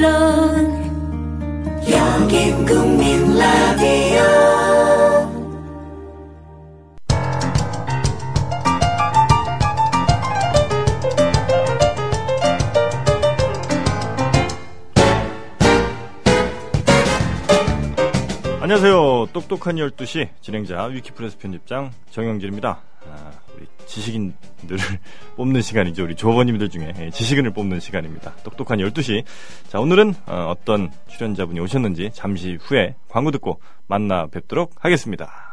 물론 여긴 국민 라디오 안녕하세요. 똑똑한 12시 진행자 위키프레스 편집장 정영진입니다. 아, 우리 지식인들을 뽑는 시간이죠. 우리 조어버님들 중에 예, 지식인을 뽑는 시간입니다. 똑똑한 12시. 자, 오늘은 어, 떤 출연자분이 오셨는지 잠시 후에 광고 듣고 만나 뵙도록 하겠습니다.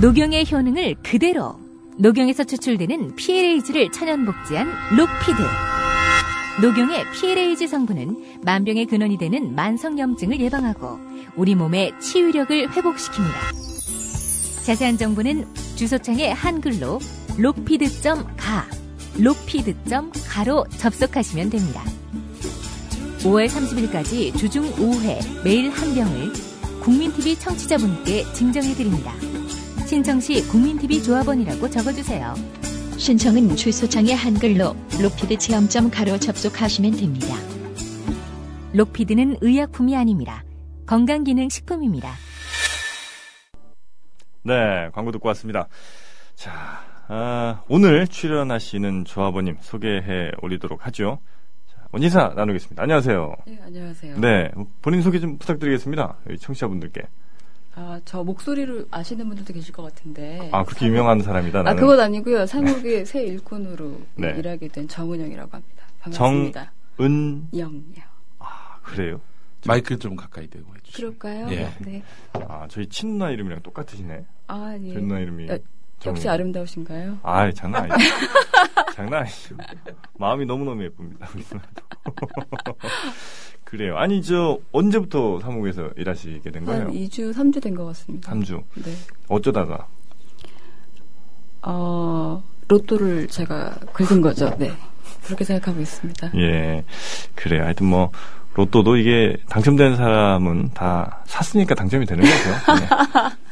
녹용의 효능을 그대로 녹용에서 추출되는 PLAG를 천연 복제한 록피드. 녹용의 PLAG 성분은 만병의 근원이 되는 만성염증을 예방하고 우리 몸의 치유력을 회복시킵니다. 자세한 정보는 주소창에 한글로 록피드.가 록피드.가로 접속하시면 됩니다. 5월 30일까지 주중 5회 매일 한 병을 국민TV 청취자분께 증정해드립니다. 신청 시 국민TV 조합원이라고 적어주세요. 신청은 주소창에 한글로 로피드 체험점 가로 접속하시면 됩니다. 록피드는 의약품이 아닙니다. 건강기능식품입니다. 네, 광고 듣고 왔습니다. 자, 아, 오늘 출연하시는 조합원님 소개해 올리도록 하죠. 자, 원인사 나누겠습니다. 안녕하세요. 네, 안녕하세요. 네, 본인 소개 좀 부탁드리겠습니다. 청취자분들께. 아, 저 목소리를 아시는 분들도 계실 것 같은데. 아, 그렇게 유명한 사람이다. 아, 나는. 그건 아니고요. 상욱의 새 일꾼으로 네. 일하게 된 정은영이라고 합니다. 반갑습니다. 은, 영영. 아, 그래요? 마이크 좀 가까이 대고 해주시죠. 그럴까요? 예. 네. 아, 저희 친누나 이름이랑 똑같으시네. 아, 예. 저희 누나 이름이. 아, 역시. 아름다우신가요? 아, 장난 아니죠. 장난 아니죠. 마음이 너무너무 예쁩니다. 우리 누나도. 그래요. 아니, 저, 언제부터 사무국에서 일하시게 된 거예요? 한 2주, 3주 된 것 같습니다. 3주. 네. 어쩌다가? 어, 로또를 제가 긁은 거죠. 네. 그렇게 생각하고 있습니다. 예. 그래요. 하여튼 뭐, 로또도 이게 당첨된 사람은 다 샀으니까 당첨이 되는 거죠. 네.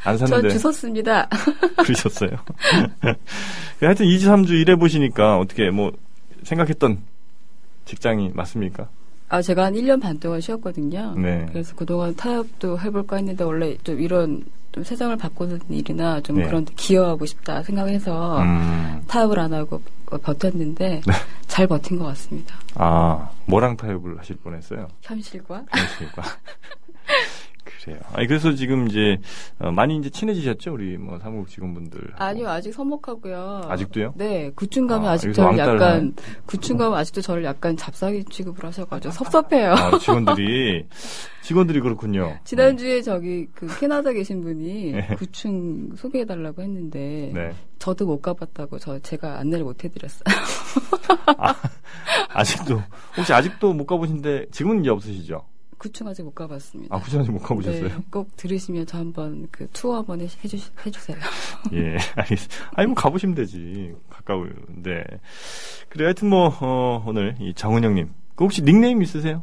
안저 샀는데. 주웠습니다. 그러셨어요. 하여튼 2주, 3주 일해보시니까 어떻게 뭐, 생각했던 직장이 맞습니까? 아, 제가 한 1년 반 동안 쉬었거든요. 네. 그래서 그동안 타협도 해볼까 했는데, 원래 좀 이런, 좀 세상을 바꾸는 일이나 좀 네. 그런 데 기여하고 싶다 생각해서 음, 타협을 안 하고 버텼는데, 네. 잘 버틴 것 같습니다. 아, 뭐랑 타협을 하실 뻔했어요? 현실과. 현실과. 그래요. 아니, 그래서 지금 이제, 어, 많이 이제 친해지셨죠? 우리 뭐 사무국 직원분들. 아니요, 아직 서먹하고요. 아직도요? 네, 구충 가면 아, 아, 직 여기서 저를 약간, 구충 가면 아직도 저를 약간 잡사기 취급을 하셔가지고 섭섭해요. 아, 직원들이, 직원들이 그렇군요. 지난주에 저기 그 캐나다 계신 분이 네. 구충 소개해달라고 했는데, 네. 저도 못 가봤다고 저 제가 안내를 못 해드렸어요. 아직도, 혹시 아직도 못 가보신데, 지금은 이제 없으시죠? 구충 아직 못 가봤습니다. 아, 굳이 아직 못 가보셨어요? 네, 꼭 들으시면 저 한번 그 투어 한번 해- 해주, 해주세요. 예, 알겠습니다. 아니, 뭐, 가보시면 되지. 가까운데. 그래, 하여튼 뭐, 어, 오늘 이 정은영님. 그 혹시 닉네임 있으세요?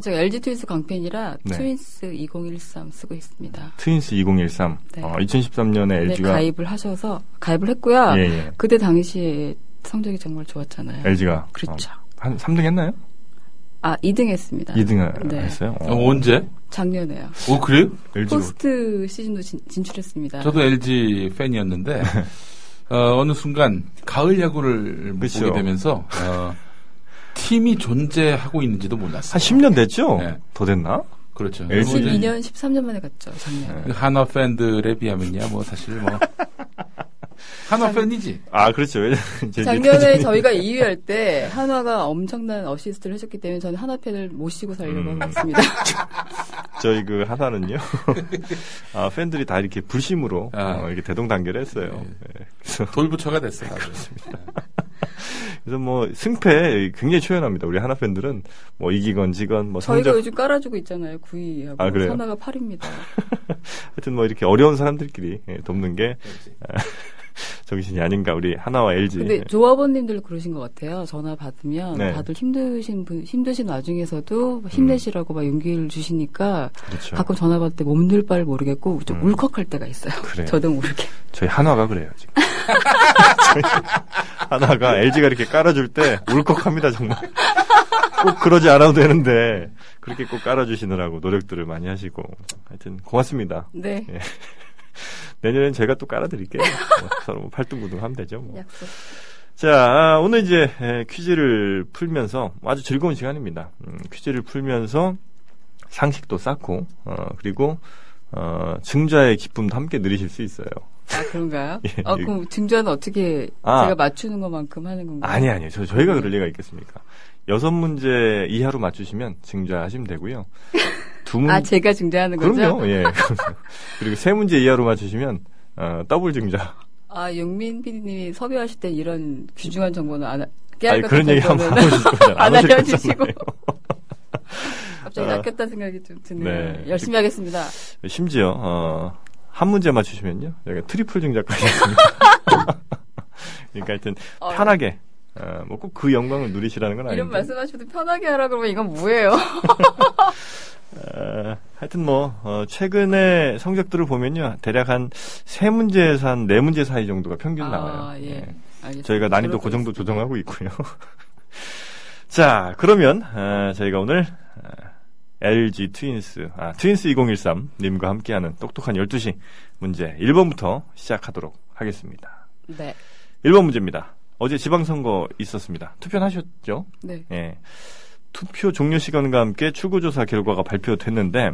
제가 LG 트윈스 광팬이라 네. 트윈스 2013 쓰고 있습니다. 트윈스 2013. 네. 어, 2013년에 네, LG가. 가입을 하셔서 가입을 했고요. 예, 예. 그때 당시에 성적이 정말 좋았잖아요. LG가. 그렇죠. 한 3등 했나요? 아, 2등 했습니다. 2등 네. 했어요? 어, 언제? 작년에요. 어, 그래요? LG. 포스트 시즌도 진, 진출했습니다. 저도 LG 팬이었는데, 어, 느 순간, 가을 야구를 그쵸. 보게 되면서, 어, 팀이 존재하고 있는지도 몰랐어요. 한 10년 됐죠? 네. 더 됐나? 그렇죠. LG 는 12년, 13년 만에 갔죠, 작년. 네. 한화 팬들에 비하면야, 뭐, 사실 뭐. 한화 팬이지. 아, 그렇죠. 작년에 저희가 2위 할 때 한화가 엄청난 어시스트를 해줬기 때문에 저는 한화 팬을 모시고 살려고 음. 하고 있습니다. 저희 그 하나는요. 아, 팬들이 다 이렇게 불심으로 아. 어, 이렇게 대동단계를 했어요. 네. 그래서, 돌부처가 됐어요. 그렇습니다. 그래서 뭐 승패 굉장히 초연합니다. 우리 하나 팬들은 뭐 이기건 지건 뭐 저희가 성적 요즘 깔아주고 있잖아요, 9위하고. 아, 그래요? 하나가 8위입니다. 하여튼 뭐 이렇게 어려운 사람들끼리 예, 돕는 게 아, 정신이 아닌가 우리 하나와 LG. 근데 조합원님들 그러신 것 같아요. 전화 받으면 네. 다들 힘드신 분, 힘드신 와중에서도 힘내시라고 막 용기를 주시니까 그렇죠. 가끔 전화 받을 때 몸둘 바를 모르겠고 좀 음. 울컥할 때가 있어요. 그래요. 저도 모르게. 저희 한화가 그래요 지금. 하나가 LG가 이렇게 깔아줄 때 울컥합니다 정말. 꼭 그러지 않아도 되는데 그렇게 꼭 깔아주시느라고 노력들을 많이 하시고 하여튼 고맙습니다. 네. 예. 내년엔 제가 또 깔아드릴게요. 뭐 서로 뭐 팔뚝구등 하면 되죠. 뭐. 약속. 자, 아, 오늘 이제 에, 퀴즈를 풀면서 아주 즐거운 시간입니다. 음, 퀴즈를 풀면서 상식도 쌓고 어, 그리고 어, 증자의 기쁨도 함께 누리실 수 있어요. 아, 그런가요? 예, 아, 예. 그럼 증자는 어떻게 아. 제가 맞추는 것만큼 하는 건가요? 아니 아니요. 저 저희가 그럴 리가 있겠습니까? 여섯 문제 이하로 맞추시면 증자하시면 되고요. 두 문, 아, 제가 증자하는 거죠? 그럼요. 예. 그리고 세 문제 이하로 맞추시면 어, 더블 증자. 아, 용민 PD님이 섭외하실 때 이런 귀중한 정보는 안, 하- 아니, 깨알 그런 얘기 한번. 안 알려주시고. 갑자기 아. 낚였다는 생각이 좀 드네요. 네. 열심히 하겠습니다. 심지어 어, 한 문제 맞추시면요, 여기가 트리플 증자까지 있습니다. 그러니까 하여튼 어. 편하게 어, 뭐꼭 그 영광을 누리시라는 건 아닌데. 이런 말씀하시면 편하게 하라 그러면 이건 뭐예요? 어, 하여튼 뭐 어, 최근에 성적들을 보면요, 대략 한 세 문제에서 한 네 문제 사이 정도가 평균 아, 나와요. 예. 예. 저희가 난이도 그럴 그 정도 것 조정하고 있고요. 자, 그러면 어, 저희가 오늘 어, LG 트윈스, 아, 트윈스 2013 님과 함께하는 똑똑한 12시 문제 1번부터 시작하도록 하겠습니다. 네. 1번 문제입니다. 어제 지방선거 있었습니다. 투표는 하셨죠? 네. 예. 투표 종료 시간과 함께 출구조사 결과가 발표됐는데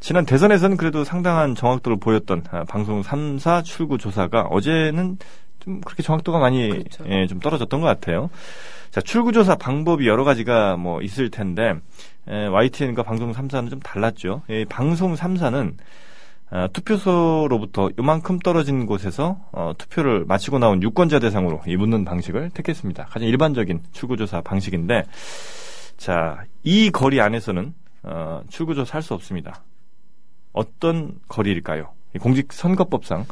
지난 대선에서는 그래도 상당한 정확도를 보였던 아, 방송 3사 출구조사가 어제는 좀 그렇게 정확도가 많이 그렇죠. 예, 좀 떨어졌던 것 같아요. 자, 출구조사 방법이 여러 가지가 뭐 있을 텐데 에, YTN과 방송 3사는 좀 달랐죠. 이 방송 3사는 아, 투표소로부터 요만큼 떨어진 곳에서 어, 투표를 마치고 나온 유권자 대상으로 이 묻는 방식을 택했습니다. 가장 일반적인 출구조사 방식인데, 자, 이 거리 안에서는 어, 출구조사 할 수 없습니다. 어떤 거리일까요? 이 공직선거법상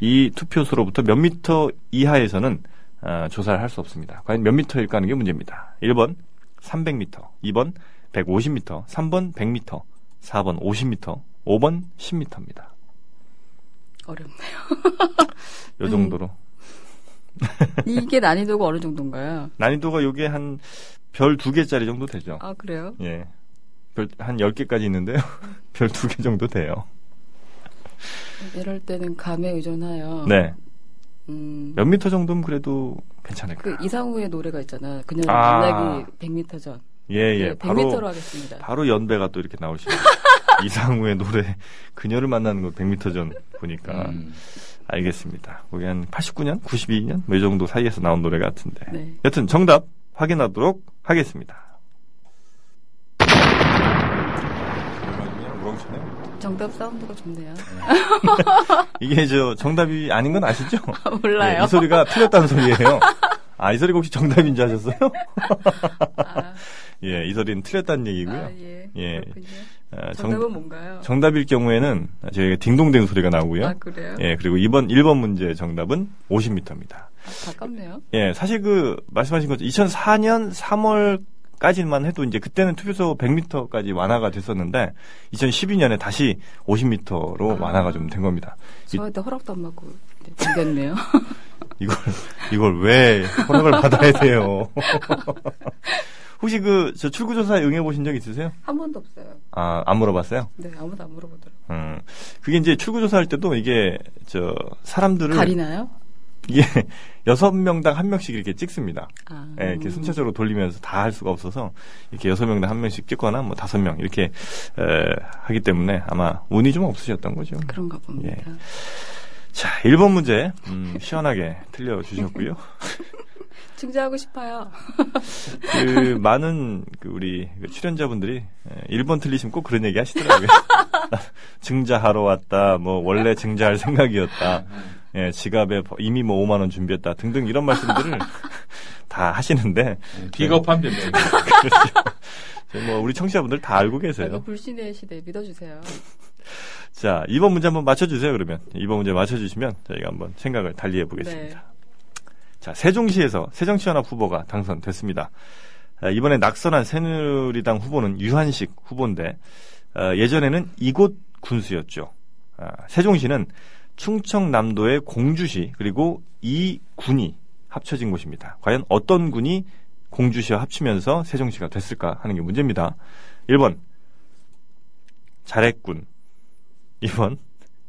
이 투표소로부터 몇 미터 이하에서는 어, 조사를 할 수 없습니다. 과연 몇 미터일까 하는 게 문제입니다. 1번 300m, 2번 150m, 3번 100m, 4번 50m, 5번 10m입니다. 어렵네요. 요 정도로. 이게 난이도가 어느 정도인가요? 난이도가 요게 한 별 두 개짜리 정도 되죠. 아, 그래요? 예. 별, 한 10개까지 있는데요. 별 두 개 정도 돼요. 이럴 때는 감에 의존하여. 네. 음, 몇 미터 정도면 그래도 괜찮을까. 그 이상우의 노래가 있잖아. 그녀를 아. 만나기 100m 전. 예, 예. 네, 바로, 100m로 하겠습니다. 바로 연배가 또 이렇게 나오시네요. 이상우의 노래, 그녀를 만나는 거 100m 전 보니까. 음. 알겠습니다. 거기 한 89년? 92년? 뭐 이 정도 사이에서 나온 노래 같은데. 네. 여튼 정답 확인하도록 하겠습니다. 정답 사운드가 좋네요. 이게 저 정답이 아닌 건 아시죠? 몰라요. 예, 이 소리가 틀렸다는 소리예요. 아, 이 소리가 혹시 정답인 줄 아셨어요? 아, 예, 이 소리는 틀렸다는 얘기고요. 아, 예. 예. 그렇군요. 아, 정답은 뭔가요? 정답일 경우에는 저희가 딩동댕 소리가 나오고요. 아, 그래요? 예, 그리고 2번, 1번 문제 정답은 50m입니다. 아, 가깝네요. 예, 사실 그, 말씀하신 것처럼 2004년 3월까지만 해도 이제 그때는 투표소 100m까지 완화가 됐었는데 2012년에 다시 50m로 아. 완화가 좀 된 겁니다. 이- 저한테 허락도 안 받고 당겼네요. 이걸, 이걸 왜 허락을 받아야 돼요? 혹시 그, 저 출구조사에 응해 보신 적 있으세요? 한 번도 없어요. 아, 안 물어봤어요? 네, 아무도 안 물어보더라고요. 음, 그게 이제 출구조사 할 때도 이게, 저, 사람들을. 가리나요? 이게 여섯 명당 한 명씩 이렇게 찍습니다. 아. 예, 이렇게 순차적으로 돌리면서 다 할 수가 없어서 이렇게 여섯 명당 한 명씩 찍거나 뭐 다섯 명 이렇게 에, 하기 때문에 아마 운이 좀 없으셨던 거죠. 그런가 봅니다. 예. 자, 1번 문제 음, 시원하게 틀려 주셨고요. 증자하고 싶어요. 그 많은 그 우리 그 출연자분들이 에, 1번 틀리시면 꼭 그런 얘기 하시더라고요. 증자하러 왔다. 뭐 원래 증자할 생각이었다. 예, 지갑에 이미 뭐 5만 원 준비했다 등등 이런 말씀들을 다 하시는데 비겁한 변명. 저희 뭐 우리 청취자분들 다 알고 계세요. 불신의 시대 믿어주세요. 자, 2번 문제 한번 맞춰주세요, 그러면. 2번 문제 맞춰주시면 저희가 한번 생각을 달리해 보겠습니다. 자, 세종시에서 새정치연합 후보가 당선됐습니다. 아, 이번에 낙선한 새누리당 후보는 유한식 후보인데, 아, 예전에는 이곳 군수였죠. 아, 세종시는 충청남도의 공주시, 그리고 이 군이 합쳐진 곳입니다. 과연 어떤 군이 공주시와 합치면서 세종시가 됐을까 하는 게 문제입니다. 1번 자래군 2번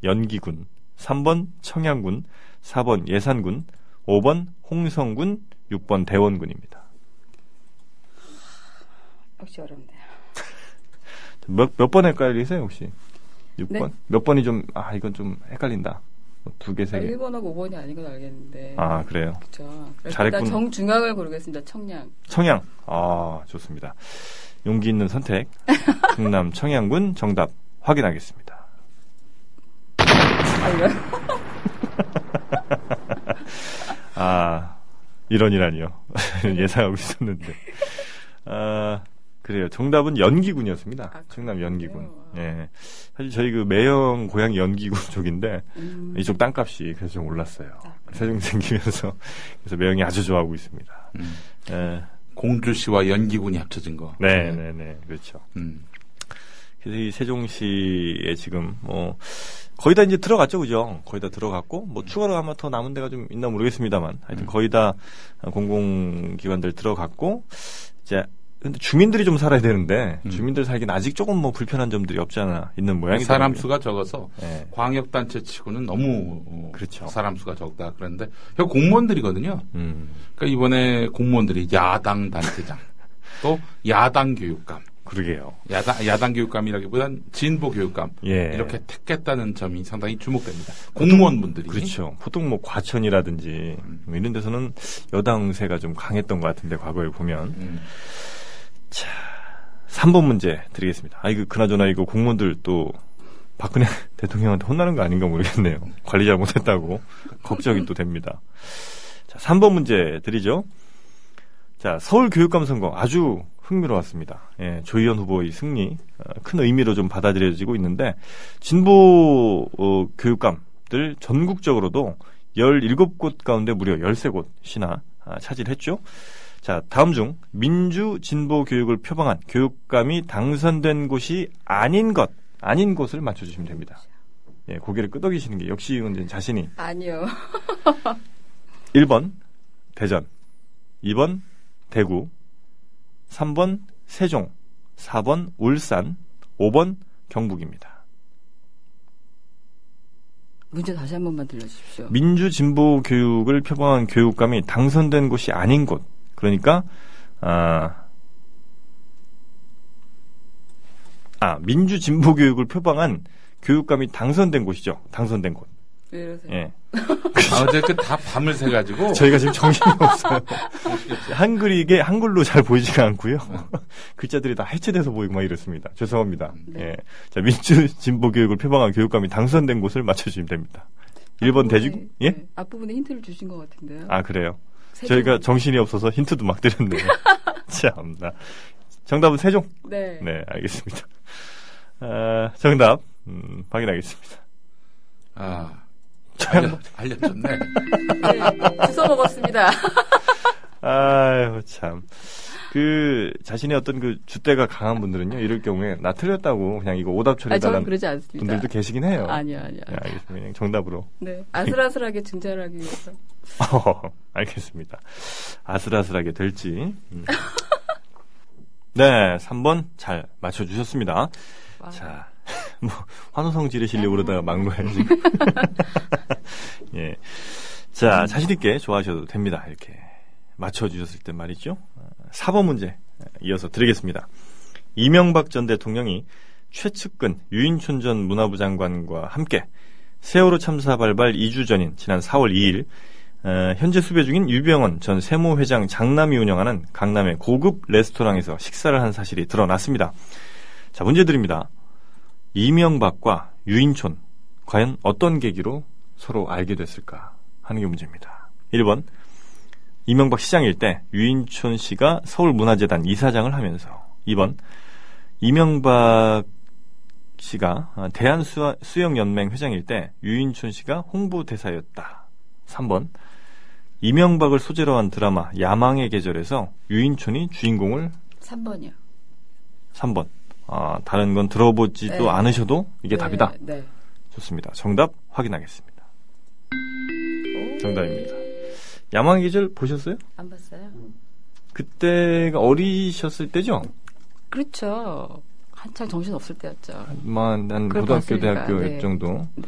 연기군 3번 청양군 4번 예산군 5번 홍성군 6번 대원군입니다. 역시 어렵네요. 몇, 몇 번 헷갈리세요, 혹시? 6번? 네. 몇 번이 좀, 아, 이건 좀 헷갈린다. 뭐두 개, 세 개. 1번하고 5번이 아닌 건 알겠는데. 아, 그래요. 그렇죠. 잘했군. 일단 정중앙을 고르겠습니다. 청량. 청양. 아, 좋습니다. 용기 있는 선택. 충남 청양군 정답 확인하겠습니다. 아, 이거 아, 이런이라니요. 예상하고 있었는데. 아, 그래요. 정답은 연기군이었습니다. 아, 충남 연기군. 예. 사실 저희 그 매형 고향이 연기군 쪽인데, 음. 이쪽 땅값이 그래서 좀 올랐어요. 아, 세종 생기면서. 그래서 매형이 아주 좋아하고 있습니다. 음. 예. 공주시와 연기군이 합쳐진 거. 네, 네, 네. 그렇죠. 음. 그래서 이 세종시에 지금 뭐 거의 다 이제 들어갔죠, 그죠? 거의 다 들어갔고 뭐 추가로 아마 더 남은 데가 좀 있나 모르겠습니다만 하여튼 음. 거의 다 공공기관들 들어갔고 이제 근데 주민들이 좀 살아야 되는데 음. 주민들 살기는 아직 조금 뭐 불편한 점들이 없지 않아 있는 모양이더라고요. 사람 수가 적어서 예. 광역 단체 치고는 너무 어, 그렇죠. 사람 수가 적다 그런데 여 공무원들이거든요. 음. 그러니까 이번에 공무원들이 야당 단체장 또 야당 교육감 그러게요. 야당 야당 교육감이라기보단 진보 교육감 예. 이렇게 택했다는 점이 상당히 주목됩니다. 공무원분들이 그렇죠. 보통 뭐 과천이라든지 뭐 이런 데서는 여당 세가 좀 강했던 것 같은데 과거에 보면 음, 3번 문제 드리겠습니다. 아, 이거, 그나저나 이거 공무원들 또 박근혜 대통령한테 혼나는 거 아닌가 모르겠네요. 관리 잘못했다고. 걱정이 또 됩니다. 자, 3번 문제 드리죠. 자, 서울 교육감 선거 아주 흥미로웠습니다. 예, 조희연 후보의 승리, 어, 큰 의미로 좀 받아들여지고 있는데, 진보, 어, 교육감들 전국적으로도 17곳 가운데 무려 13곳이나 아, 차지했죠. 자, 다음 중 민주 진보 교육을 표방한 교육감이 당선된 곳이 아닌 것, 아닌 곳을 맞춰 주시면 됩니다. 예, 고개를 끄덕이시는 게 역시 이건 자신이 아니요. 1번 대전, 2번 대구, 3번 세종, 4번 울산, 5번 경북입니다. 문제 다시 한 번만 들려주십시오. 민주 진보 교육을 표방한 교육감이 당선된 곳이 아닌 곳. 그러니까 아, 아 민주 진보 교육을 표방한 교육감이 당선된 곳이죠. 당선된 곳. 왜 이러세요? 예. 아, 어제 그다 밤을 새 가지고 저희가 지금 정신이 없어요. 한글이 이게 한글로 잘 보이지가 않고요. 글자들이 다 해체돼서 보이고 막 이렇습니다. 죄송합니다. 네. 예. 자, 민주 진보 교육을 표방한 교육감이 당선된 곳을 맞춰주시면 됩니다. 1번 대지구? 앞부분에, 예? 네, 앞부분에 힌트를 주신 것 같은데요. 아, 그래요. 세종. 저희가 정신이 없어서 힌트도 막 드렸네요. 참나. 정답은 세종? 네. 네, 알겠습니다. 아, 정답, 음, 확인하겠습니다. 아, 참. 알려, 알려줬네. 네. 주워 먹었습니다. 아유, 참. 그, 자신의 어떤 그 주대가 강한 분들은요, 이럴 경우에, 나 틀렸다고 그냥 이거 오답 처리해달라는. 분들도 계시긴 해요. 아니요, 아니요. 네, 알겠습니다. 그냥 정답으로. 네. 아슬아슬하게 증자하기 위해서. 어, 알겠습니다. 아슬아슬하게 될지. 음. 네, 3번 잘 맞춰주셨습니다. 와. 자, 뭐, 환호성 지르시려고 그러다가 만 거예요, 지금. 예. 자, 자신 있게 좋아하셔도 됩니다. 이렇게 맞춰주셨을 때 말이죠. 4번 문제 이어서 드리겠습니다. 이명박 전 대통령이 최측근 유인촌 전 문화부 장관과 함께 세월호 참사 발발 2주 전인 지난 4월 2일 어, 현재 수배 중인 유병원 전 세무 회장 장남이 운영하는 강남의 고급 레스토랑에서 식사를 한 사실이 드러났습니다. 자, 문제 드립니다. 이명박과 유인촌, 과연 어떤 계기로 서로 알게 됐을까 하는 게 문제입니다. 1번, 이명박 시장일 때 유인촌 씨가 서울문화재단 이사장을 하면서 2번, 이명박 씨가 대한수영연맹 회장일 때 유인촌 씨가 홍보대사였다. 3번, 이명박을 소재로 한 드라마 야망의 계절에서 유인촌이 주인공을 3번이요. 3번. 아, 다른 건 들어보지도 네. 않으셔도 이게 네, 답이다. 네. 좋습니다. 정답 확인하겠습니다. 오. 정답입니다. 야망의 계절 보셨어요? 안 봤어요? 그때가 어리셨을 때죠? 그렇죠. 한창 정신 없을 때였죠. 만, 한 그걸 고등학교, 봤으니까, 대학교 네. 정도. 네.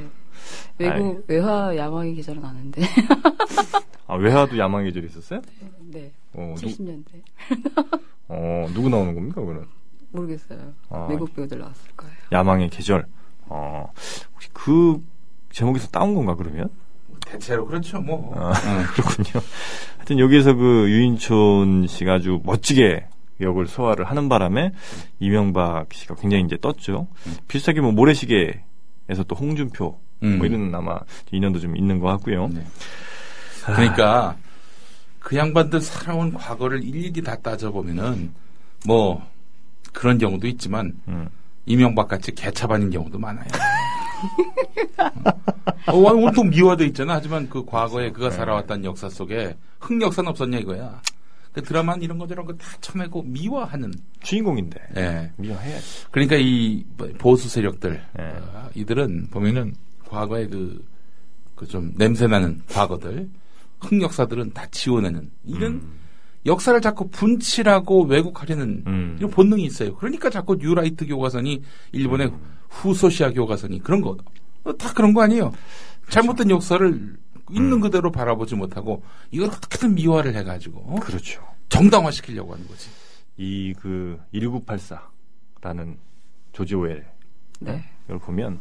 외국 외화 야망의 계절은 아는데. 아, 외화도 야망 계절이 있었어요? 네. 어, 누, 70년대. 어, 누구 나오는 겁니까, 그거는? 모르겠어요. 아. 외국 배우들 나왔을 거예요. 야망의 계절. 어, 혹시 그 제목에서 따온 건가, 그러면? 대체로 그렇죠, 뭐. 아, 응. 그렇군요. 하여튼 여기에서 그 유인촌 씨가 아주 멋지게 역을 소화를 하는 바람에 이명박 씨가 굉장히 이제 떴죠. 음. 비슷하게 뭐 모래시계에서 또 홍준표 음. 뭐 이런 아마 인연도 좀 있는 것 같고요. 네. 그러니까 그 양반들 살아온 과거를 일일이 다 따져보면은 뭐 그런 경우도 있지만 음. 이명박 같이 개차반인 경우도 많아요. 어, 와, 온통 미화돼 있잖아. 하지만 그 과거에 그가 살아왔다는 역사 속에 흑역사는 없었냐 이거야. 그 드라마는 이런 거 저런 거 다 쳐내고 미화하는. 주인공인데 예. 미워해야지. 그러니까 이 보수 세력들 예. 어, 이들은 보면은 과거에 그그 좀 냄새나는 과거들 흑역사들은 다 지워내는 이런 음. 역사를 자꾸 분칠하고 왜곡하려는 음. 이런 본능이 있어요. 그러니까 자꾸 뉴라이트 교과서니 일본의 음. 후소시아 교과서니 그런 거 다 그런 거 아니에요. 잘못된 역사를 있는 음. 그대로 바라보지 못하고 이걸 어떻게든 미화를 해가지고 어? 그렇죠. 정당화 시키려고 하는 거지. 이 그 1984라는 조지 오웰 네. 이걸 보면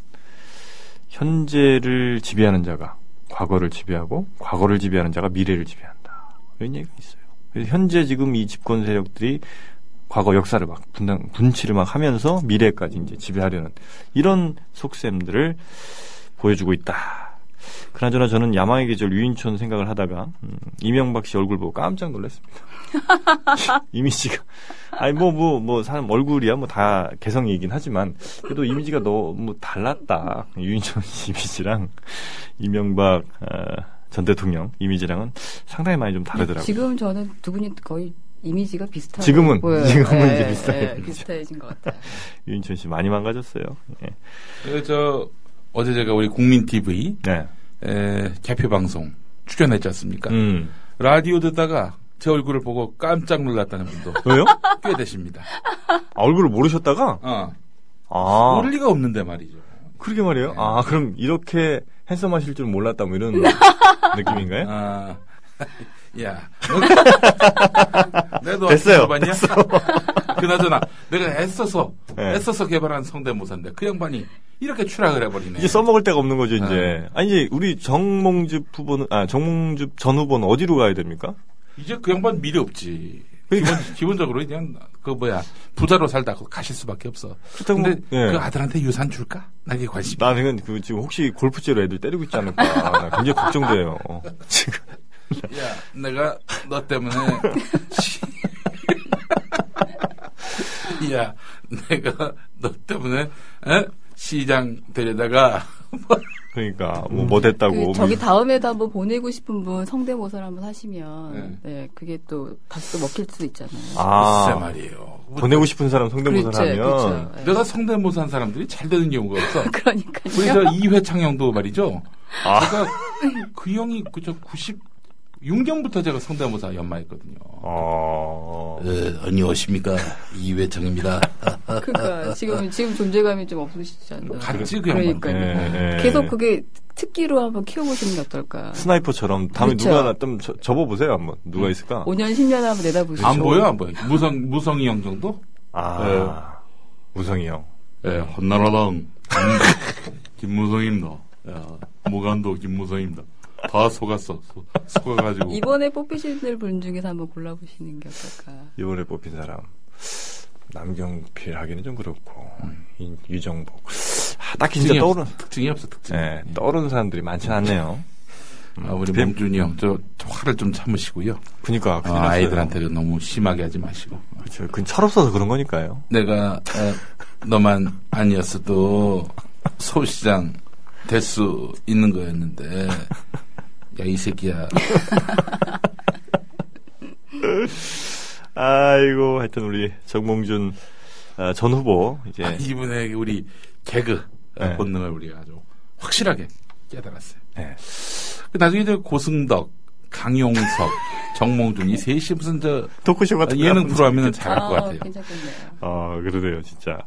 현재를 지배하는 자가 과거를 지배하고 과거를 지배하는 자가 미래를 지배한다. 이런 얘기가 있어요. 현재 지금 이 집권 세력들이 과거 역사를 막 분당, 분치를 막 하면서 미래까지 이제 지배하려는 이런 속셈들을 보여주고 있다. 그나저나 저는 야망의 계절 유인촌 생각을 하다가 음, 이명박 씨 얼굴 보고 깜짝 놀랐습니다. 이미지가 아니 뭐뭐뭐 사람 얼굴이야 뭐 다 개성이긴 하지만 그래도 이미지가 너무 달랐다 유인촌 씨 이미지랑 이명박 어, 전 대통령 이미지랑은 상당히 많이 좀 다르더라고요. 지금 저는 두 분이 거의 이미지가 비슷하고 지금은, 보여요. 지금은 예, 이제 비슷하게 예, 보이죠. 비슷해진 것 같아요. 유인촌 씨 많이 망가졌어요. 예. 그, 저 어제 제가 우리 국민 TV 네. 에, 개표 방송 출연했지 않습니까? 음. 라디오 듣다가 제 얼굴을 보고 깜짝 놀랐다는 분도 왜요? 꽤 되십니다. 아, 얼굴을 모르셨다가 어. 아 모를 리가 없는데 말이죠. 그러게 말이에요. 아 그럼 이렇게 핸섬하실 줄 몰랐다 뭐 이런 느낌인가요? 아, 야, 너, 내가 됐어요. 봤냐? 그나저나 내가 애써서 네. 애써서 개발한 성대모사인데 그 양반이 이렇게 추락을 해버리네. 이제 써먹을 데가 없는 거죠, 이제. 네. 아니, 이제 우리 정몽즙 후보는, 아, 정몽즙 전 후보는 어디로 가야 됩니까? 이제 그 양반 미래 없지. 그러니까. 기본, 기본 적으로 그냥 그 뭐야 부자로 살다 가실 수밖에 없어. 그렇다고 근데 뭐, 예. 그 아들한테 유산 줄까? 나게 관심. 나는 그 지금 혹시 골프채로 애들 때리고 있지 않을까. 나 굉장히 걱정돼요. 어, 지금. 야, 내가 너 때문에 시... 야, 내가 너 때문에 에? 시장 데려다가 그러니까, 뭐, 뭐 됐다고. 그 저기 다음에도 한번 보내고 싶은 분 성대모사를 한번 하시면 네. 네. 그게 또 다시 또 먹힐 수도 있잖아요. 글쎄 아, 말이에요. 보내고 싶은 사람 성대모사를 그렇죠, 하면. 그렇죠. 네. 내가 성대모사 한 사람들이 잘 되는 경우가 없어. 그러니까요. 우리 저 이회창 형도 말이죠. 아. 제가 그 형이 그저 96년부터 제가 성대모사 연마했거든요. 어, 안녕하십니까 이회창입니다. 그러니까 지금 지금 존재감이 좀 없으시잖아요. 같이 그 양반. 그러니까요. 예, 예. 계속 그게 특기로 한번 키워보시는 게 어떨까. 스나이퍼처럼 다음에 그렇죠. 누가 좀 저- 접어보세요, 한번. 누가 있을까? 5년 10년 한번 내다보시죠. 안 보여 안 보여. 무성 무성이 형 정도? 아, 우성이 형. 예, 한나라당 김무성입니다. 야, 무간도 김무성입니다. 다 속았어. 속- 속아가지고. 이번에 뽑히실 분 중에서 한번 골라보시는 게 어떨까. 이번에 뽑힌 사람. 남경필 하기는 좀 그렇고, 이- 유정복. 아, 딱히 진짜 없어, 특징이 없어 특징. 예, 떠오르는 사람들이 많지 않네요. 아, 우리 뱀- 몽준이 형, 저, 저 화를 좀 참으시고요. 그니까, 어, 큰일 났어요. 아이들한테 너무 심하게 하지 마시고. 그렇죠. 그건 철없어서 그런 거니까요. 내가 어, 너만 아니었어도 서울시장 될 수 있는 거였는데 야 이 새끼야 아이고, 하여튼 우리 정몽준 아, 전 후보, 이제, 아, 이분의 우리 개그 네. 본능을 우리가 아주 확실하게 깨달았어요. 네. 그 나중에 이제 고승덕 강용석, 정몽준 이 셋이 무슨 저 토크쇼 같은 거 예능 프로 하면 잘할 것 아, 같아요. 괜찮겠네요. 아, 그러네요, 진짜.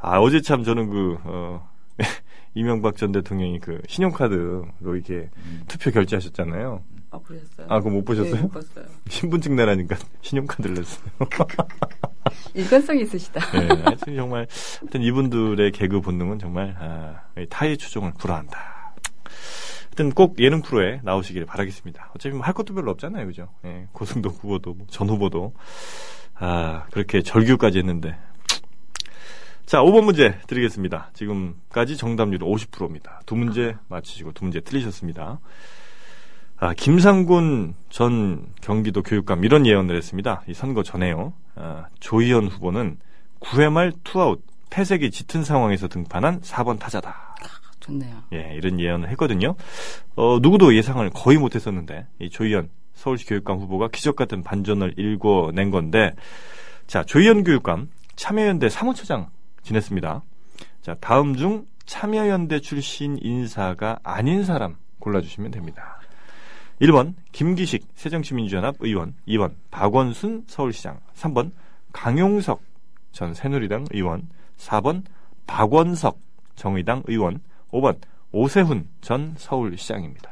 아, 어제 참 저는 그, 어, 이명박 전 대통령이 그 신용카드로 이렇게 투표 결제하셨잖아요. 아, 그러셨어요? 아, 그거 못 보셨어요? 네, 못 봤어요. 신분증 내라니까 신용카드를 냈어요. 일관성이 있으시다. 네, 하여튼 정말, 하여튼 이분들의 개그 본능은 정말, 아, 타의 추종을 불허한다. 하여튼 꼭 예능 프로에 나오시길 바라겠습니다. 어차피 뭐 할 것도 별로 없잖아요, 그죠? 예, 고승도 후보도, 뭐전 후보도, 아, 그렇게 절규까지 했는데. 자, 5번 문제 드리겠습니다. 지금까지 정답률 50%입니다. 두 문제 맞히시고 두 문제 틀리셨습니다. 아, 김상곤 전 경기도 교육감 이런 예언을 했습니다. 이 선거 전에요. 아, 조희연 후보는 9회 말 투아웃, 패색이 짙은 상황에서 등판한 4번 타자다. 좋네요. 예, 이런 예언을 했거든요. 어, 누구도 예상을 거의 못했었는데 이 조희연 서울시 교육감 후보가 기적 같은 반전을 일궈낸 건데, 자 조희연 교육감 참여연대 사무처장 지냈습니다. 자 다음 중 참여연대 출신 인사가 아닌 사람 골라주시면 됩니다. 1번 김기식 새정치민주연합 의원, 2번 박원순 서울시장, 3번 강용석 전 새누리당 의원, 4번 박원석 정의당 의원, 5번 오세훈 전 서울시장입니다.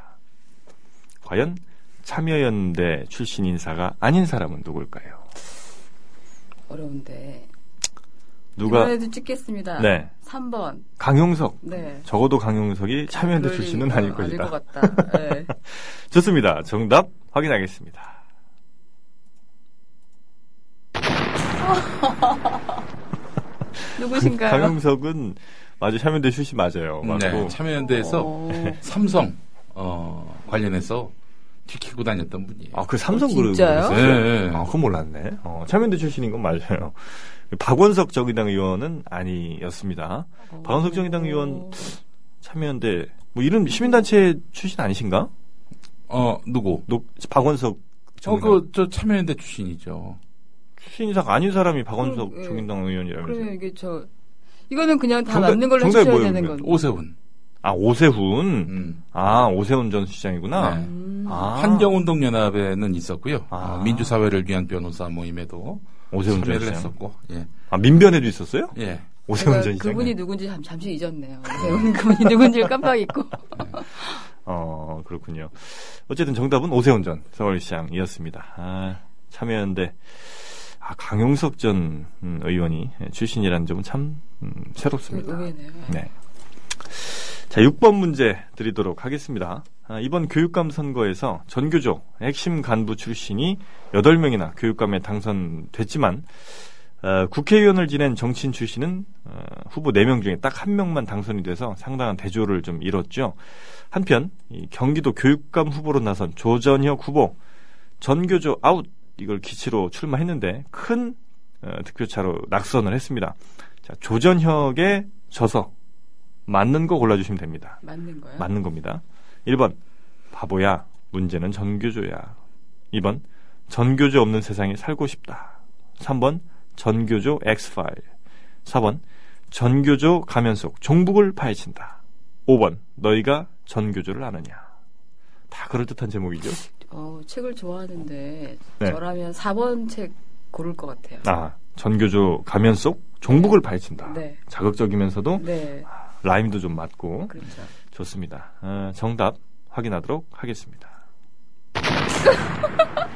과연 참여연대 출신 인사가 아닌 사람은 누굴까요? 어려운데. 누가 이번에도 찍겠습니다. 네. 3번. 강용석 네. 적어도 강용석이 참여연대 출신은 리- 아닐 어, 것이다. 아닐 것 같다. 네. 좋습니다. 정답 확인하겠습니다. 누구신가요? 강용석은 맞아 참여연대 출신 맞아요. 맞고 네, 참여연대에서 어, 삼성 어, 관련해서 지키고 다녔던 분이에요. 아, 그 삼성 어, 그룹. 진짜요? 네. 아, 그건 몰랐네. 어, 참여연대 출신인 건 맞아요. 박원석 정의당 의원은 아니었습니다. 박원석 정의당 의원 참여연대 뭐 이런 시민단체 출신 아니신가? 어 누구? 녹, 박원석 어 정의당 그저 참여연대 출신이죠. 출신 이상 아닌 사람이 박원석 그럼, 예. 정의당 의원이라면서. 그러면 이게 저 이거는 그냥 다 정답- 맞는 걸로 정답이 해주셔야 뭐예요, 되는 그러면? 건. 오세훈. 아 오세훈. 음. 아 오세훈 전 시장이구나. 네. 음. 아 환경운동연합에는 있었고요. 아. 어, 민주사회를 위한 변호사 모임에도 오세훈 전 시장. 했었고, 예, 아 민변에도 있었어요? 예. 오세훈 전 시장. 그분이 누군지 잠, 잠시 잊었네요. 오세훈 그분이 누군지를 깜빡 잊고. 어, 그렇군요. 어쨌든 정답은 오세훈 전 서울시장이었습니다. 아, 참여연대, 아, 강용석 전 음, 의원이 출신이라는 점은 참 음, 새롭습니다. 의외네요. 네. 자, 6번 문제 드리도록 하겠습니다. 아, 이번 교육감 선거에서 전교조 핵심 간부 출신이 8명이나 교육감에 당선됐지만, 어, 국회의원을 지낸 정치인 출신은 어, 후보 4명 중에 딱 한 명만 당선이 돼서 상당한 대조를 좀 이뤘죠. 한편 이 경기도 교육감 후보로 나선 조전혁 후보 전교조 아웃 이걸 기치로 출마했는데 큰 어, 득표차로 낙선을 했습니다. 자, 조전혁의 져서 맞는 거 골라주시면 됩니다. 맞는 거야? 맞는 겁니다. 1번 바보야 문제는 전교조야 2번 전교조 없는 세상에 살고 싶다 3번 전교조 엑스파일 4번 전교조 가면 속 종북을 파헤친다 5번 너희가 전교조를 아느냐 다 그럴듯한 제목이죠 어, 책을 좋아하는데 네. 저라면 4번 책 고를 것 같아요. 아 전교조 가면 속 종북을 파헤친다 네. 자극적이면서도 네. 라임도 좀 맞고 그렇죠. 좋습니다 어, 정답 확인하도록 하겠습니다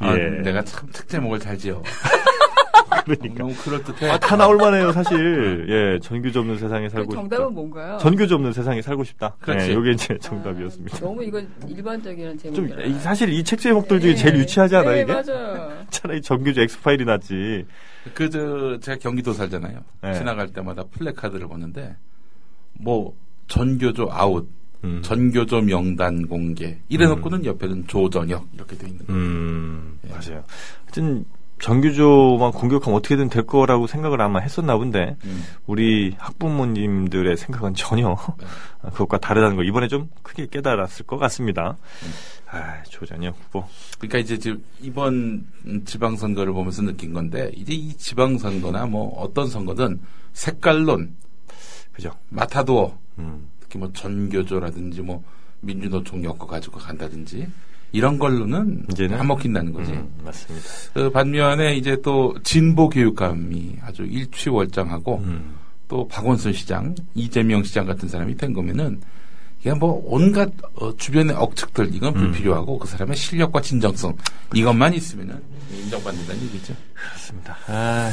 아, 예. 내가 참 특제목을 잘 지어. 그러니까 너무 그럴듯해. 아, 다 나올만해요, 사실. 예, 전교조 없는 세상에 살고 그 싶다. 정답은 뭔가요? 전교조 없는 세상에 살고 싶다. 그렇지. 예, 요게 이제 아, 정답이었습니다. 너무 이거 일반적인 좀, 제목이라. 이- 사실 이 책 제목들 중에 제일 유치하지 않아요, 네, 이게? 맞아요. 차라리 전교조 X-File이 낫지. 그, 저, 제가 경기도 살잖아요. 네. 지나갈 때마다 플래카드를 보는데, 뭐, 전교조 아웃, 음. 전교조 명단 공개, 이래놓고는 옆에는 조전혁, 이렇게 돼 있는 거예요. 음, 예. 맞아요. 하여튼, 전교조만 공격하면 어떻게든 될 거라고 생각을 아마 했었나 본데, 음. 우리 학부모님들의 생각은 전혀 그것과 다르다는 걸 이번에 좀 크게 깨달았을 것 같습니다. 음. 아, 조전혁 후보. 그러니까 이제 지금 이번 음, 지방선거를 보면서 느낀 건데, 이제 이 지방선거나 뭐 어떤 선거든 색깔론, 그죠? 마타도어, 음. 특히 뭐 전교조라든지 뭐 민주노총 엮어 가지고 간다든지 이런 걸로는 이제는? 안 먹힌다는 거지. 음, 맞습니다. 그 반면에 이제 또 진보 교육감이 아주 일취월장하고 음. 또 박원순 시장, 이재명 시장 같은 사람이 된 거면은 이게 뭐 온갖 어, 주변의 억측들 이건 음. 불필요하고 그 사람의 실력과 진정성 이것만 있으면은 인정받는다는 얘기죠. 그렇습니다. 아,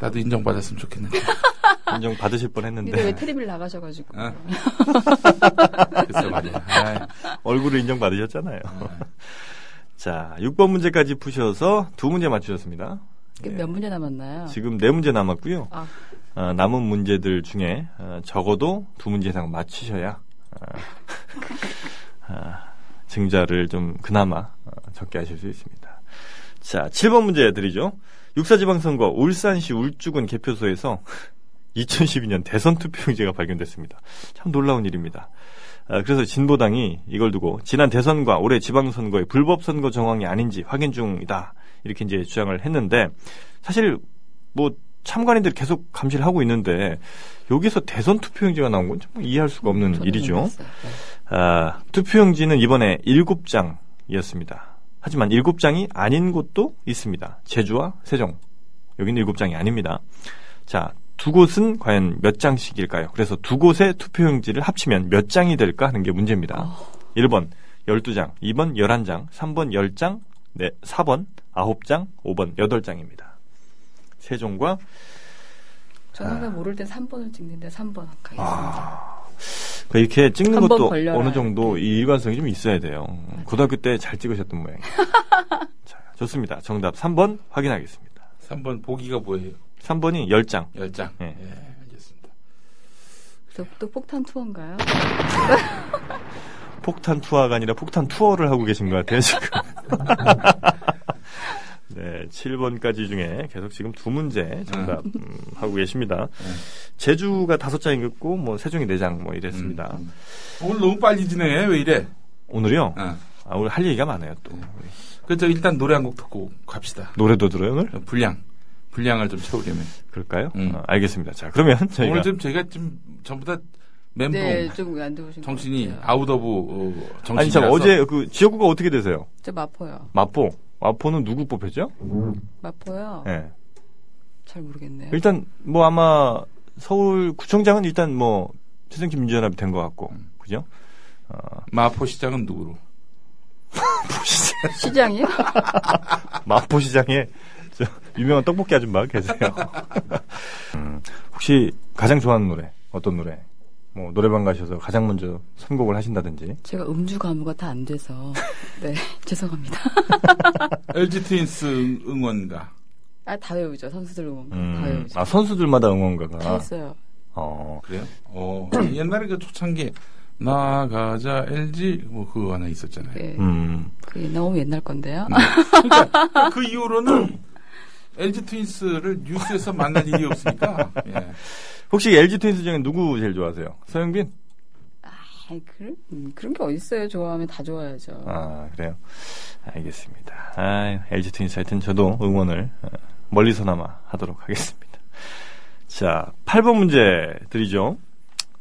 나도 인정받았으면 좋겠는데. 인정 받으실 뻔 했는데 근데 왜 테레비를 나가셔가지고. 어? 글쎄 말이야. 얼굴을 인정 받으셨잖아요. 자, 6번 문제까지 푸셔서 두 문제 맞추셨습니다. 그몇 문제 남았나요? 지금 네 문제 남았고요. 아. 어, 남은 문제들 중에 어, 적어도 두 문제 이상 맞히셔야 어, 아, 증자를 좀 그나마 어, 적게 하실 수 있습니다. 자, 7번 문제 드리죠. 육사지방선거 울산시 울주군 개표소에서 2012년 대선 투표용지가 발견됐습니다. 참 놀라운 일입니다. 아, 그래서 진보당이 이걸 두고 지난 대선과 올해 지방선거의 불법 선거 정황이 아닌지 확인 중이다. 이렇게 이제 주장을 했는데 사실 뭐 참관인들이 계속 감시를 하고 있는데 여기서 대선 투표용지가 나온 건좀 이해할 수가 없는 일이죠. 네. 아, 투표용지는 이번에 7장이었습니다. 하지만 7장이 아닌 곳도 있습니다. 제주와 세종. 여기는 7장이 아닙니다. 자, 두 곳은 과연 몇 장씩일까요? 그래서 두 곳의 투표용지를 합치면 몇 장이 될까 하는 게 문제입니다. 1번 12장, 2번 11장, 3번 10장, 네, 4번 9장, 5번 8장입니다. 세종과 저는 항상 모를 때 3번을 찍는데 3번 가겠습니다. 그 이렇게 찍는 것도 걸려라, 어느 정도 이 일관성이 좀 있어야 돼요. 고등학교 때 잘 찍으셨던 모양이에요. 자, 좋습니다. 정답 3번 확인하겠습니다. 3번 보기가 뭐예요? 3번이 10장. 10장. 네. 예, 알겠습니다. 또, 또 폭탄 투어인가요? 폭탄 투어가 아니라 폭탄 투어를 하고 계신 것 같아요, 지금. 네, 7번까지 중에 계속 지금 두 문제 정답 음, 하고 계십니다. 제주가 다섯 장이었고, 뭐, 세종이 네 장, 뭐, 이랬습니다. 음, 음. 오늘 너무 빨리 진행해. 왜 이래? 오늘요? 어. 아, 오늘 할 얘기가 많아요, 또. 그저 일단 노래 한 곡 듣고 갑시다. 노래도 들어요, 오늘? 분량. 분량을 좀 채우려면. 그럴까요? 음. 어, 알겠습니다. 자, 그러면 저희가. 오늘 좀 저희가 좀 전부 다 멘붕. 네, 좀 안 들어오신 것 정신이. out of 어, 정신이 아니, 참, 어제 그 지역구가 어떻게 되세요? 저 마포요. 마포. 마포는 누구 뽑혔죠? 마포요? 예. 잘 모르겠네요. 일단 뭐 아마 서울 구청장은 일단 뭐 새정치 민주연합이 된 것 같고 그죠? 어, 마포시장은 누구로? 시장 이요? 마포시장에 저 유명한 떡볶이 아줌마 계세요. 음, 혹시 가장 좋아하는 노래 어떤 노래? 뭐 노래방 가셔서 가장 먼저 선곡을 하신다든지 제가 음주 가무가 다 안 돼서. 네, 죄송합니다. LG 트윈스 응- 응원가. 아, 다 외우죠. 선수들 응원. 다 음, 외우죠. 아 선수들마다 다 응원가가 했어요. 어, 그래요? 어, 옛날에 그 초창기 나가자 LG 뭐 그거 하나 있었잖아요. 네, 음, 그게 너무 옛날 건데요. 그러니까 그 이후로는 LG 트윈스를 뉴스에서 만날 일이 없으니까. 예. 혹시 LG 트윈스 중에 누구 제일 좋아하세요? 서영빈? 아이, 그런, 음, 그런 게 어딨어요. 좋아하면 다 좋아야죠. 아, 그래요? 알겠습니다. 아, LG 트윈스 하여튼 저도 응원을 어, 멀리서나마 하도록 하겠습니다. 자, 8번 문제 드리죠.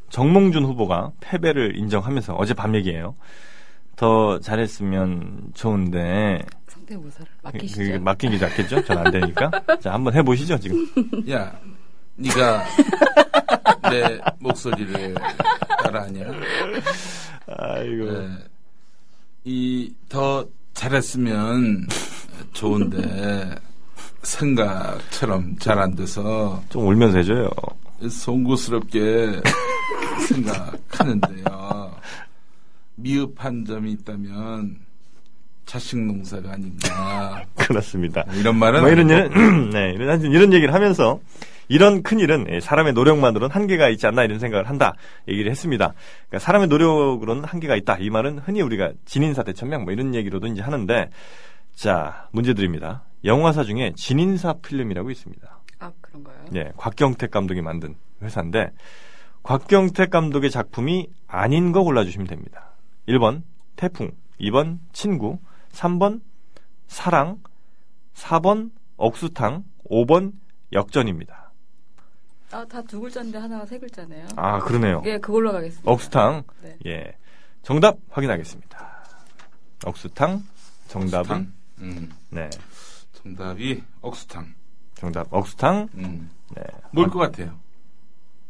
정몽준 후보가 패배를 인정하면서 어제 밤 얘기예요. 더 잘했으면 좋은데 성대모사를 그- 맡기시죠. 맡긴 게 낫겠죠? 전 안 되니까. 자, 한번 해보시죠 지금. 야, 네가 내 목소리를 따라하냐? 아이고. 네. 이더 잘했으면 좋은데 생각처럼 잘 안 돼서 좀 울면서 해줘요. 송구스럽게 생각하는데요. 미흡한 점이 있다면 자식 농사가 아닌가 그렇습니다. 이런 말은 뭐 이런. 일, 네, 이런, 이런 얘기를 하면서 이런 큰 일은 예, 사람의 노력만으로는 한계가 있지 않나 이런 생각을 한다 얘기를 했습니다. 그러니까 사람의 노력으로는 한계가 있다. 이 말은 흔히 우리가 진인사 대천명 뭐 이런 얘기로도 이제 하는데 자 문제 드립니다. 영화사 중에 진인사 필름이라고 있습니다. 아, 그런가요? 예, 곽경택 감독이 만든 회사인데 곽경택 감독의 작품이 아닌 거 골라주시면 됩니다. 1번 태풍, 2번 친구, 3번 사랑, 4번 억수탕, 5번 역전입니다. 아, 다 두 글자인데 하나가 세 글자네요. 아, 그러네요. 예, 그걸로 가겠습니다. 억수탕. 네. 예. 정답 확인하겠습니다. 억수탕. 정답은 억수탕? 음. 네. 정답이 억수탕. 정답 억수탕. 음. 네. 뭘 것 같아요?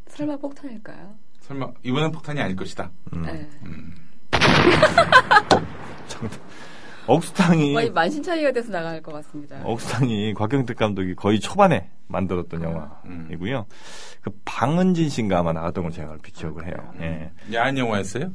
설마 폭탄일까요? 설마 이번엔 폭탄이 아닐 것이다. 음. 네. 억수탕이 거의 만신 차이가 돼서 나갈 것 같습니다. 억수탕이 곽경택 감독이 거의 초반에 만들었던 영화이고요. 그 방은진 씨인가 아마 나왔던 걸 제가 기억을 해요. 예. 야한 영화였어요?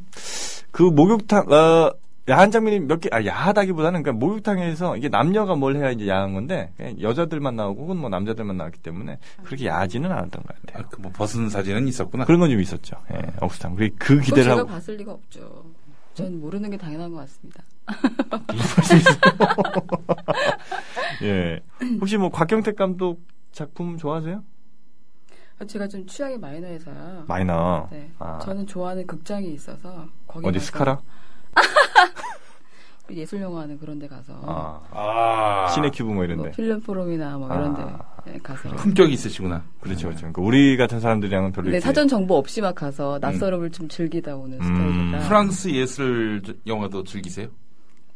그 목욕탕 어 야한 장면이 몇 개, 아, 야하다기보다는, 그러니까 목욕탕에서 이게 남녀가 뭘 해야 이제 야한 건데, 여자들만 나오고 혹은 뭐 남자들만 나왔기 때문에 그렇게 야하지는 않았던 것 같아요. 아, 그 뭐 벗은 사진은 있었구나. 그런 건 좀 있었죠. 예, 억수탕. 그, 그 기대를 제가 하고. 봤을 리가 없죠. 전 모르는 게 당연한 것 같습니다. 예. 혹시 뭐 곽경택 감독 작품 좋아하세요? 제가 좀 취향이 마이너해서요. 마이너. 네. 아. 저는 좋아하는 극장이 있어서 거기 어디 가서 스카라? 예술 영화하는 그런 데 가서 아. 아. 시네큐브 뭐뭐 이런데. 필름 포럼이나 뭐 이런 데 아. 네, 가서 품격이 있으시구나. 그렇죠, 그렇죠. 그러니까 우리 같은 사람들이랑은 별로. 네, 사전 정보 없이 막 가서 낯설음을 좀 즐기다 오는 음. 스타일이라. 프랑스 예술 영화도 즐기세요?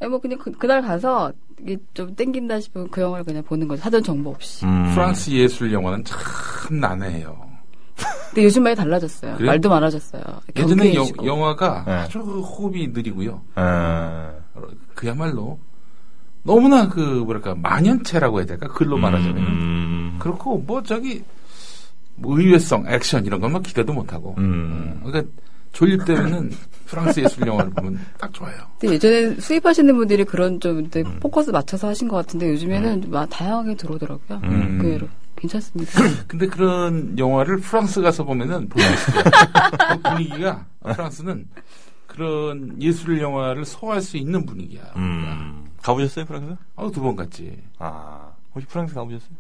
네, 뭐 그냥 그, 그날 가서 이게 좀 땡긴다 싶으면 그 영화를 그냥 보는 거죠. 사전 정보 없이. 음. 프랑스 예술 영화는 참 난해해요. 근데 요즘 많이 달라졌어요. 그래요? 말도 많아졌어요. 예전에 영, 경쾌해지고. 영화가 네. 아주 호흡이 느리고요. 아. 그야말로 너무나 그 뭐랄까 만연체라고 해야 될까 글로 말하자면 음. 그렇고 뭐 저기 뭐 의외성 액션 이런 것만 기대도 못하고 음. 그러니까 졸릴 때는 프랑스 예술 영화를 보면 딱 좋아요. 근데 예전에 수입하시는 분들이 그런 좀 이제 음. 포커스 맞춰서 하신 것 같은데 요즘에는 좀막 다양하게 들어오더라고요. 음. 의외로 괜찮습니다. 근데 그런 영화를 프랑스 가서 보면은 볼수 있어요. 그 분위기가 프랑스는 그런 예술 영화를 소화할 수 있는 분위기야. 음. 가보셨어요, 프랑스? 아, 두 번 갔지. 아. 혹시 프랑스 가보셨어요?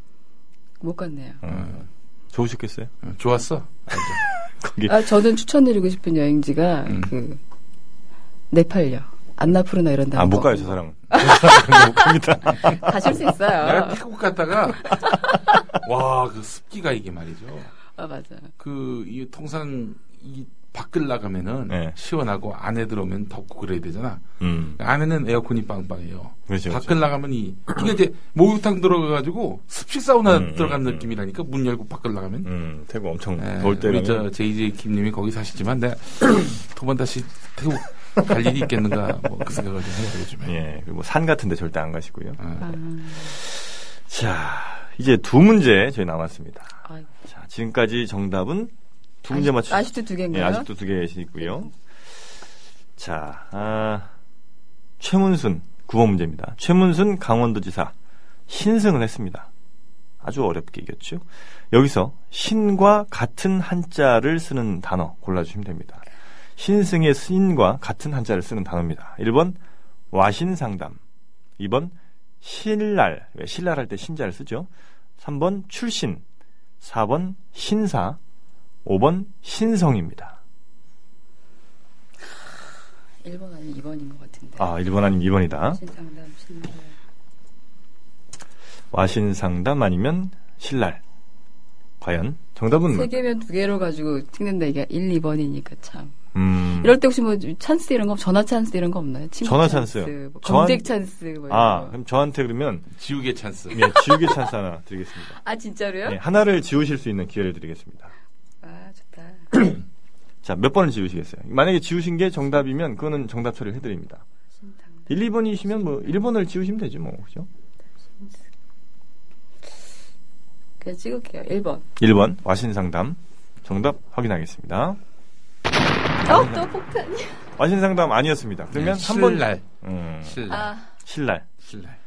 못 갔네요. 음. 좋으셨겠어요? 어, 좋았어. 거기. 아, 저는 추천드리고 싶은 여행지가 음. 그 네팔요. 안나푸르나 이런 데. 아, 못. 가요, 저 사람은. 못 갑니다. 가실 수 있어요. 내가 태국 갔다가 와 그 습기가 이게 말이죠. 아, 맞아. 그 이 통상 이 밖을 나가면은 네. 시원하고 안에 들어오면 덥고 그래야 되잖아. 음. 안에는 에어컨이 빵빵해요. 그렇죠. 밖을 그렇죠. 나가면 이 이게 이제 목욕탕 들어가가지고 습식 사우나 음, 들어간 음, 느낌이라니까 문 열고 밖을 나가면. 음, 태국 엄청 예, 더울 때는. 우리 저 JJ 김님이 거기 사시지만 내가 두번 다시 태국 갈 일이 있겠는가 뭐 그 생각을 좀 해요 요즘에. 예, 그리고 산 같은 데 절대 안 가시고요. 아, 아, 자, 이제 두 문제 저희 남았습니다. 아이고. 자, 지금까지 정답은 두 문제 맞추 아직도 두 예, 개인가요? 아직도 두 개이시고요. 자, 아, 최문순 9번 문제입니다. 최문순 강원도지사 신승을 했습니다. 아주 어렵게 이겼죠. 여기서 신과 같은 한자를 쓰는 단어 골라주시면 됩니다. 신승의 신과 같은 한자를 쓰는 단어입니다. 1번 와신상담 2번 신랄 왜 신랄 할 때 신자를 쓰죠. 3번 출신 4번 신사 5번 신성입니다. 1번 아니면 2번인 것 같은데. 아, 1번 아니면 2번이다. 신상담, 신랄. 와신상담 아니면 신랄. 과연 정답은 세 개면 두 개로 가지고 찍는데 이게 1, 2번이니까 참. 음. 이럴 때 혹시 뭐 찬스 이런 거, 전화 찬스 이런 거 없나요? 친구 전화 찬스, 찬스요. 뭐 저한- 검색 찬스 뭐 이런 아, 거. 그럼 저한테 그러면 지우개 찬스. 예, 지우개 찬스 하나 드리겠습니다. 아 진짜로요? 예, 하나를 지우실 수 있는 기회를 드리겠습니다. 자, 몇 번을 지우시겠어요? 만약에 지우신 게 정답이면 그거는 정답 처리를 해드립니다. 1, 2번이시면 뭐 1번을 지우시면 되죠, 뭐. 그죠? 그냥 찍을게요. 1번. 1번, 와신상담. 정답 확인하겠습니다. 어, 또 폭탄. 와신상담 아니었습니다. 그러면 네, 한 번. 신랄. 음, 신랄. 아, 신랄. 신랄.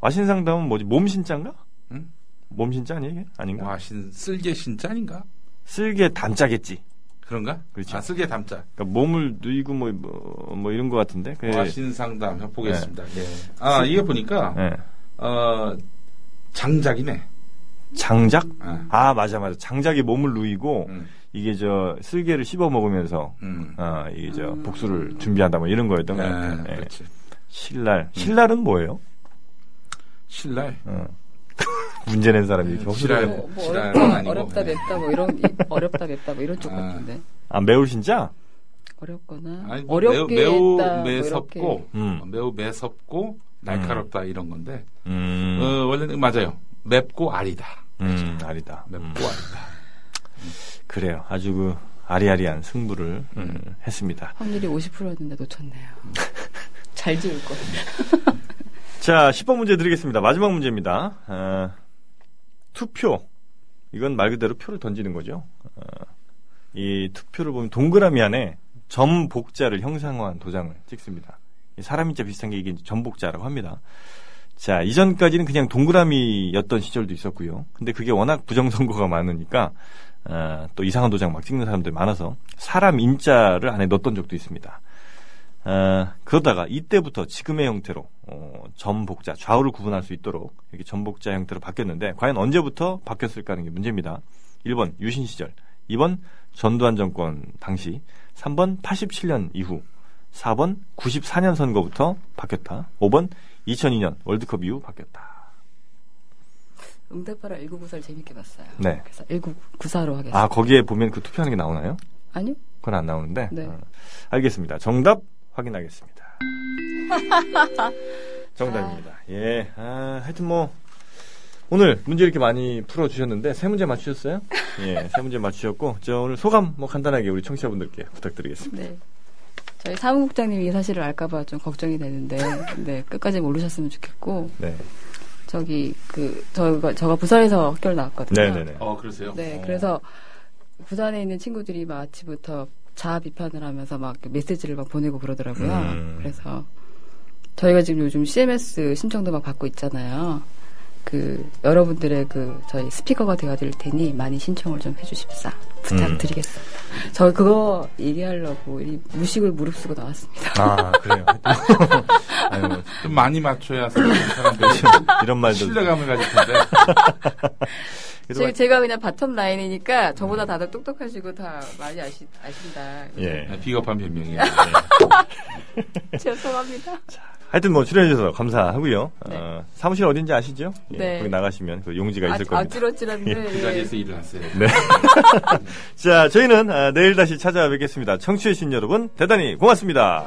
와신상담은 뭐지? 몸신자인가? 응? 몸신자 아니에요? 아닌가? 와, 신, 쓸개 신자 아닌가? 쓸개 담자겠지. 그런가? 그렇죠. 아, 쓸개 담자. 그러니까 몸을 누이고 뭐, 뭐, 뭐 이런 것 같은데. 그, 와신 상담 해보겠습니다. 예. 아, 이게 보니까, 예. 어, 장작이네. 장작? 아, 아, 맞아, 맞아. 장작이 몸을 누이고, 음, 이게 저, 쓸개를 씹어 먹으면서, 음. 아, 이게 저, 복수를 준비한다, 뭐 이런 거였던 것 예, 같아요. 예. 그렇지. 신랄. 신랄은 뭐예요? 신랄. 어. 문제 낸 사람이 이렇게 지랄. 헛소리를. 뭐, 뭐 지랄은 어렵다, 어렵다 네. 맵다 뭐 이런 이- 어렵다 맵다 뭐 이런 쪽 아. 같은데 아, 매울 신자? 어렵거나 아니, 뭐 어렵게 매우, 했다 매우 뭐 매섭고, 이렇게. 음. 매우 매섭고, 날카롭다 이런 건데, 음, 어, 원래는 맞아요. 맵고 아리다. 음, 아니다. 맵고 음, 아리다. 그래요. 아주 그, 아리아리한 승부를 음, 했습니다. 확률이 50%였는데 놓쳤네요. 잘 지을 거예요. 자, 10번 문제 드리겠습니다. 마지막 문제입니다. 아, 투표. 이건 말 그대로 표를 던지는 거죠. 어, 이 투표를 보면 동그라미 안에 점 복자를 형상화한 도장을 찍습니다. 이 사람 인자 비슷한 게 이게 점복자라고 합니다. 자, 이전까지는 그냥 동그라미였던 시절도 있었고요. 근데 그게 워낙 부정선거가 많으니까 아, 또 이상한 도장 막 찍는 사람들이 많아서 사람 인자를 안에 넣었던 적도 있습니다. 아, 그러다가 이때부터 지금의 형태로 어, 전복자 좌우를 구분할 수 있도록 이렇게 전복자 형태로 바뀌었는데 과연 언제부터 바뀌었을까 하는 게 문제입니다. 1번 유신 시절, 2번 전두환 정권 당시, 3번 87년 이후, 4번 94년 선거부터 바뀌었다. 5번 2002년 월드컵 이후 바뀌었다. 응답하라 1994를 재밌게 봤어요. 네. 그래서 1994로 하겠습니다. 아 거기에 보면 그 투표하는 게 나오나요? 아니요? 그건 안 나오는데. 네. 어, 알겠습니다. 정답 확인하겠습니다. 정답입니다. 예. 아, 하여튼 뭐 오늘 문제 이렇게 많이 풀어 주셨는데 세 문제 맞추셨어요? 예, 세 문제 맞추셨고 저 오늘 소감 뭐 간단하게 우리 청취자분들께 부탁드리겠습니다. 네. 저희 사무국장님이 이 사실을 알까봐 좀 걱정이 되는데, 네, 끝까지 모르셨으면 좋겠고, 네. 저기, 그, 저가, 저가 부산에서 학교를 나왔거든요. 네, 네, 네. 어, 그러세요? 네, 어. 그래서 부산에 있는 친구들이 막 아침부터 자아 비판을 하면서 막 메시지를 막 보내고 그러더라고요. 음. 그래서 저희가 지금 요즘 CMS 신청도 막 받고 있잖아요. 그 여러분들의 그 저희 스피커가 되어 드릴 테니 많이 신청을 좀 해주십사 부탁드리겠습니다. 저 그거 얘기하려고 이 무식을 무릅쓰고 나왔습니다. 아, 그래요. 아유, 뭐, 좀 많이 맞춰야 사람들이 이런 말도 신뢰감을 가질 텐데. 제, 제가 그냥 bottom line이니까 저보다 다들 똑똑하시고 다 많이 아시, 아신다. 예. 아, 비겁한 변명이에요. 죄송합니다. 하여튼 뭐 출연해주셔서 감사하고요. 네. 어, 사무실 어딘지 아시죠? 예, 네. 거기 나가시면 그 용지가 있을 아, 겁니다. 아찔어찔한데. 그 자리에서 일을 하세요. 네. 자, 저희는 아, 내일 다시 찾아뵙겠습니다. 청취해주신 여러분, 대단히 고맙습니다.